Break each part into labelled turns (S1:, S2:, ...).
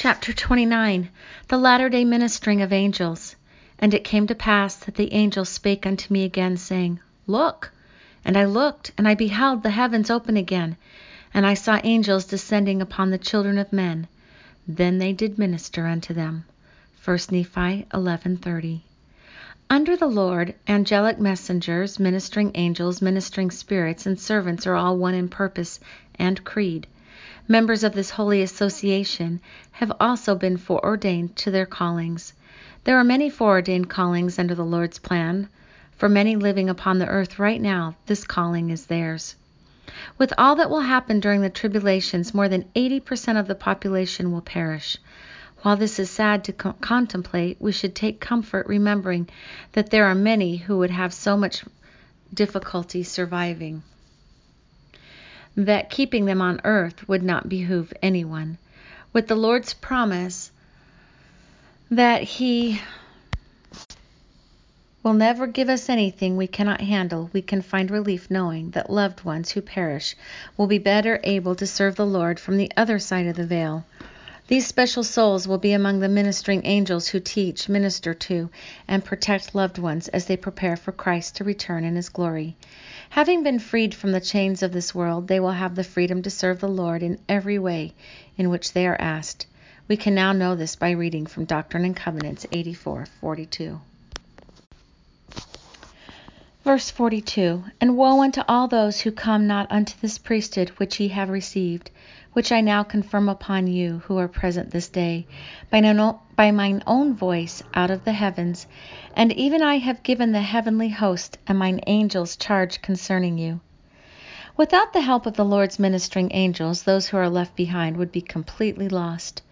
S1: Chapter 29 The latter day ministering of angels. And it came to pass that the angel spake unto me again, saying, Look! And I looked, and I beheld the heavens open again, and I saw angels descending upon the children of men. Then they did minister unto them. 1 Nephi 11:30. Under the Lord, angelic messengers, ministering angels, ministering spirits, and servants are all one in purpose and creed. Members of this holy association have also been foreordained to their callings. There are many foreordained callings under the Lord's plan. For many living upon the earth right now, this calling is theirs. With all that will happen during the tribulations, more than 80% of the population will perish. While this is sad to co- contemplate, we should take comfort remembering that there are many who would have so much difficulty surviving that keeping them on earth would not behoove anyone. With the Lord's promise that He will never give us anything we cannot handle, we can find relief knowing that loved ones who perish will be better able to serve the Lord from the other side of the veil. These special souls will be among the ministering angels who teach, minister to, and protect loved ones as they prepare for Christ to return in His glory. Having been freed from the chains of this world, they will have the freedom to serve the Lord in every way in which they are asked. We can now know this by reading from Doctrine and Covenants 84:42. Verse 42 And woe unto all those who come not unto this priesthood which ye have received, which I now confirm upon you who are present this day, by, mine own voice out of the heavens, and even I have given the heavenly host and mine angels charge concerning you. Without the help of the Lord's ministering angels, those who are left behind would be completely lost.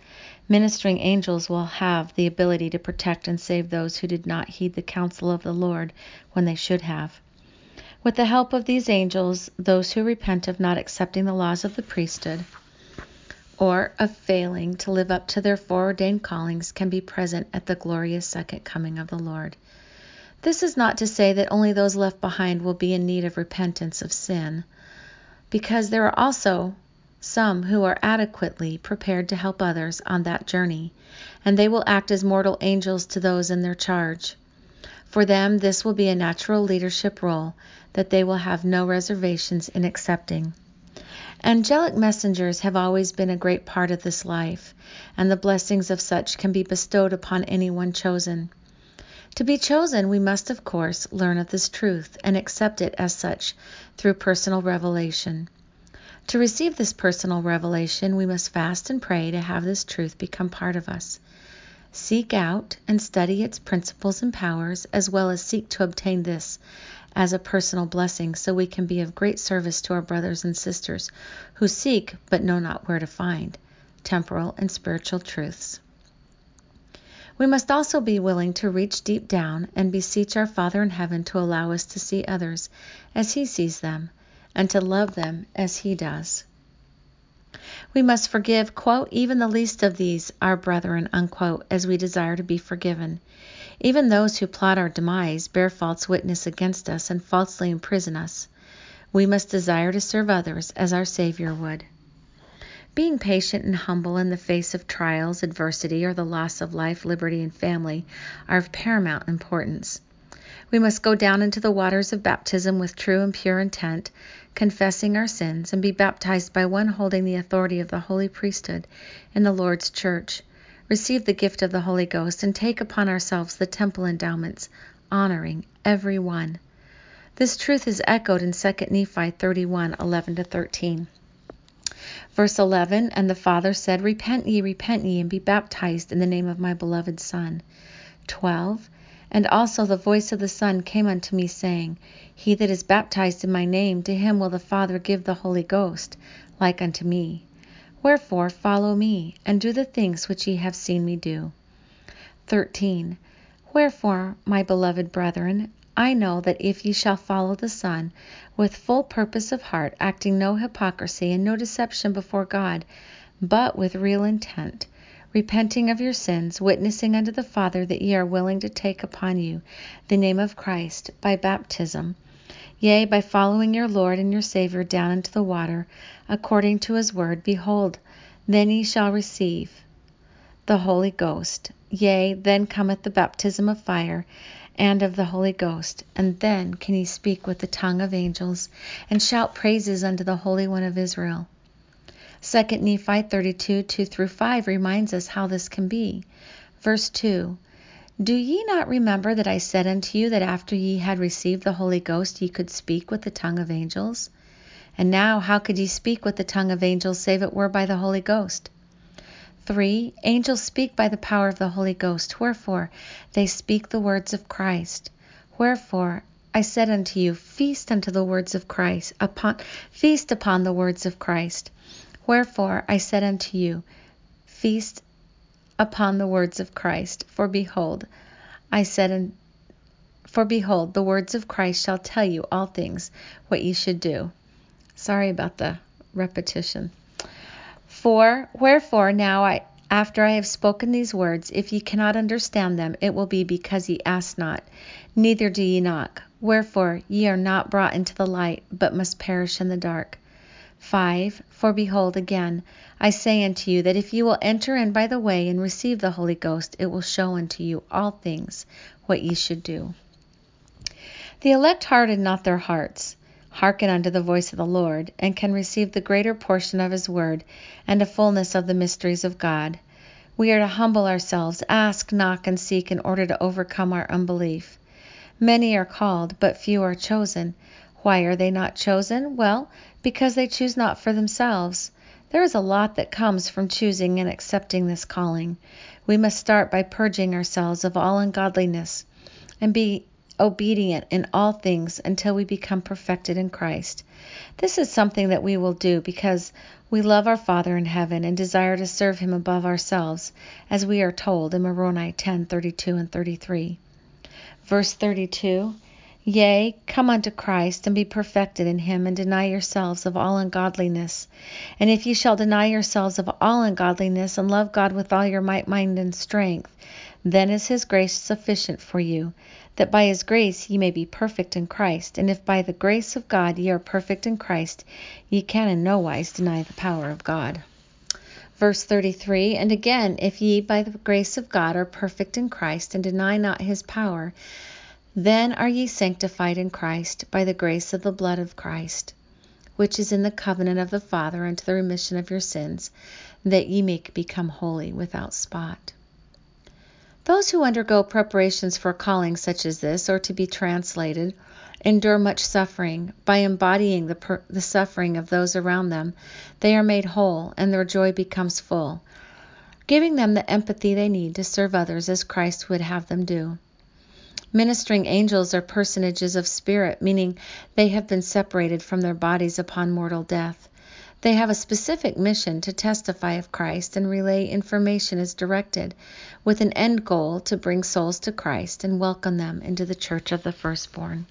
S1: Ministering angels will have the ability to protect and save those who did not heed the counsel of the Lord when they should have. With the help of these angels, those who repent of not accepting the laws of the priesthood or of failing to live up to their foreordained callings can be present at the glorious second coming of the Lord. This is not to say that only those left behind will be in need of repentance of sin, because there are also some who are adequately prepared to help others on that journey, and they will act as mortal angels to those in their charge. For them, this will be a natural leadership role that they will have no reservations in accepting. Angelic messengers have always been a great part of this life, and the blessings of such can be bestowed upon anyone chosen. To be chosen, we must, of course, learn of this truth and accept it as such through personal revelation. To receive this personal revelation, we must fast and pray to have this truth become part of us. Seek out and study its principles and powers, as well as seek to obtain this as a personal blessing so we can be of great service to our brothers and sisters who seek but know not where to find temporal and spiritual truths. We must also be willing to reach deep down and beseech our Father in heaven to allow us to see others as He sees them and to love them as He does. We must forgive, quote, even the least of these, our brethren, unquote, as we desire to be forgiven. Even those who plot our demise bear false witness against us and falsely imprison us. We must desire to serve others as our Savior would. Being patient and humble in the face of trials, adversity, or the loss of life, liberty, and family are of paramount importance. We must go down into the waters of baptism with true and pure intent, confessing our sins, and be baptized by one holding the authority of the holy priesthood in the Lord's church receive the gift of the Holy Ghost, and take upon ourselves the temple endowments, honoring every one. This truth is echoed in 2 Nephi 31 11 13. Verse 11 And the Father said, Repent ye, repent ye, and be baptized in the name of my beloved Son. 12 And also the voice of the Son came unto me, saying, He that is baptized in my name, to him will the Father give the Holy Ghost, like unto me. Wherefore follow me, and do the things which ye have seen me do. 13. Wherefore, my beloved brethren, I know that if ye shall follow the Son, with full purpose of heart, acting no hypocrisy and no deception before God, but with real intent, repenting of your sins, witnessing unto the Father that ye are willing to take upon you the name of Christ by baptism, Yea, by following your Lord and your Savior down into the water, according to his word, behold, then ye shall receive the Holy Ghost. Yea, then cometh the baptism of fire and of the Holy Ghost, and then can ye speak with the tongue of angels, and shout praises unto the Holy One of Israel. 2 Nephi 32 2 through 5 reminds us how this can be. Verse 2 Do ye not remember that I said unto you that after ye had received the Holy Ghost ye could speak with the tongue of angels? And now, how could ye speak with the tongue of angels save it were by the Holy Ghost? 3. Angels speak by the power of the Holy Ghost. Wherefore, they speak the words of Christ. Wherefore, I said unto you, feast unto the words of Christ, upon feast upon the words of Christ. Wherefore, I said unto you, feast upon the words of Christ. For behold, I said, for behold, the words of Christ shall tell you all things what ye should do. Sorry about the repetition. For wherefore now I after I have spoken these words, if ye cannot understand them, it will be because ye ask not, neither do ye knock. Wherefore ye are not brought into the light, but must perish in the dark. 5. For behold, again, I say unto you that if you will enter in by the way and receive the Holy Ghost, it will show unto you all things what ye should do. The elect harden not their hearts hearken unto the voice of the Lord, and can receive the greater portion of his word and a fullness of the mysteries of God. We are to humble ourselves, ask, knock, and seek in order to overcome our unbelief. Many are called, but few are chosen. Why are they not chosen? Well, because they choose not for themselves. There is a lot that comes from choosing and accepting this calling. We must start by purging ourselves of all ungodliness and be obedient in all things until we become perfected in Christ. This is something that we will do because we love our Father in heaven and desire to serve him above ourselves, as we are told in Moroni 10:32 and 33. Verse 32 Yea, come unto Christ, and be perfected in him, and deny yourselves of all ungodliness. And if ye shall deny yourselves of all ungodliness, and love God with all your might, mind, and strength, then is his grace sufficient for you, that by his grace ye may be perfect in Christ. And if by the grace of God ye are perfect in Christ, ye can in no wise deny the power of God. Verse 33 And again, if ye by the grace of God are perfect in Christ, and deny not his power, then are ye sanctified in Christ by the grace of the blood of Christ, which is in the covenant of the Father unto the remission of your sins, that ye may become holy without spot. Those who undergo preparations for calling such as this, or to be translated, endure much suffering. By embodying the, per- the suffering of those around them, they are made whole, and their joy becomes full, giving them the empathy they need to serve others as Christ would have them do. Ministering angels are personages of spirit, meaning they have been separated from their bodies upon mortal death. They have a specific mission to testify of Christ and relay information as directed, with an end goal to bring souls to Christ and welcome them into the church of the firstborn.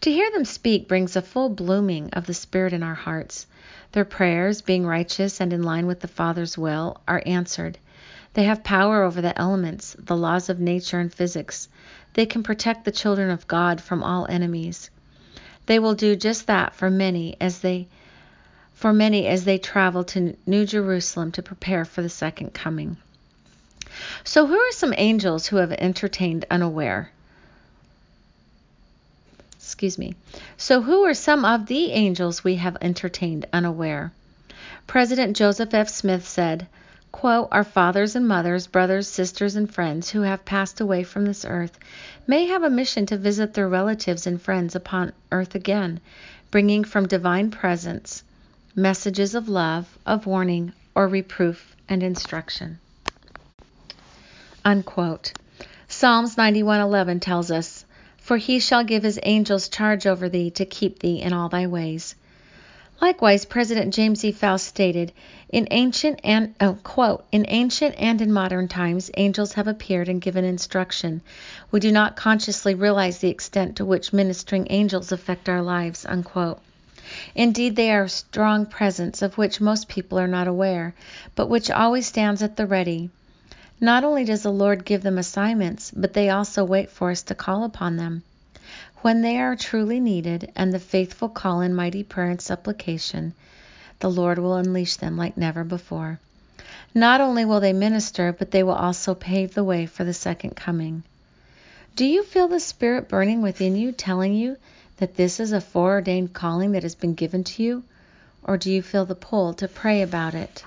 S1: To hear them speak brings a full blooming of the Spirit in our hearts. Their prayers, being righteous and in line with the Father's will, are answered. They have power over the elements, the laws of nature and physics. They can protect the children of God from all enemies. They will do just that for many as they for many as they travel to New Jerusalem to prepare for the second coming. So who are some angels who have entertained unaware? Excuse me. So who are some of the angels we have entertained unaware? President Joseph F. Smith said, Our fathers and mothers, brothers, sisters, and friends who have passed away from this earth may have a mission to visit their relatives and friends upon earth again, bringing from divine presence messages of love, of warning, or reproof and instruction. Unquote. Psalms 91:11 tells us, "For he shall give his angels charge over thee to keep thee in all thy ways." Likewise, President James E. Faust stated, "In ancient and oh, quote, in ancient and in modern times, angels have appeared and given instruction. We do not consciously realize the extent to which ministering angels affect our lives." Unquote. Indeed, they are a strong presence of which most people are not aware, but which always stands at the ready. Not only does the Lord give them assignments, but they also wait for us to call upon them. When they are truly needed, and the faithful call in mighty prayer and supplication, the Lord will unleash them like never before. Not only will they minister, but they will also pave the way for the second coming. Do you feel the Spirit burning within you, telling you that this is a foreordained calling that has been given to you? Or do you feel the pull to pray about it?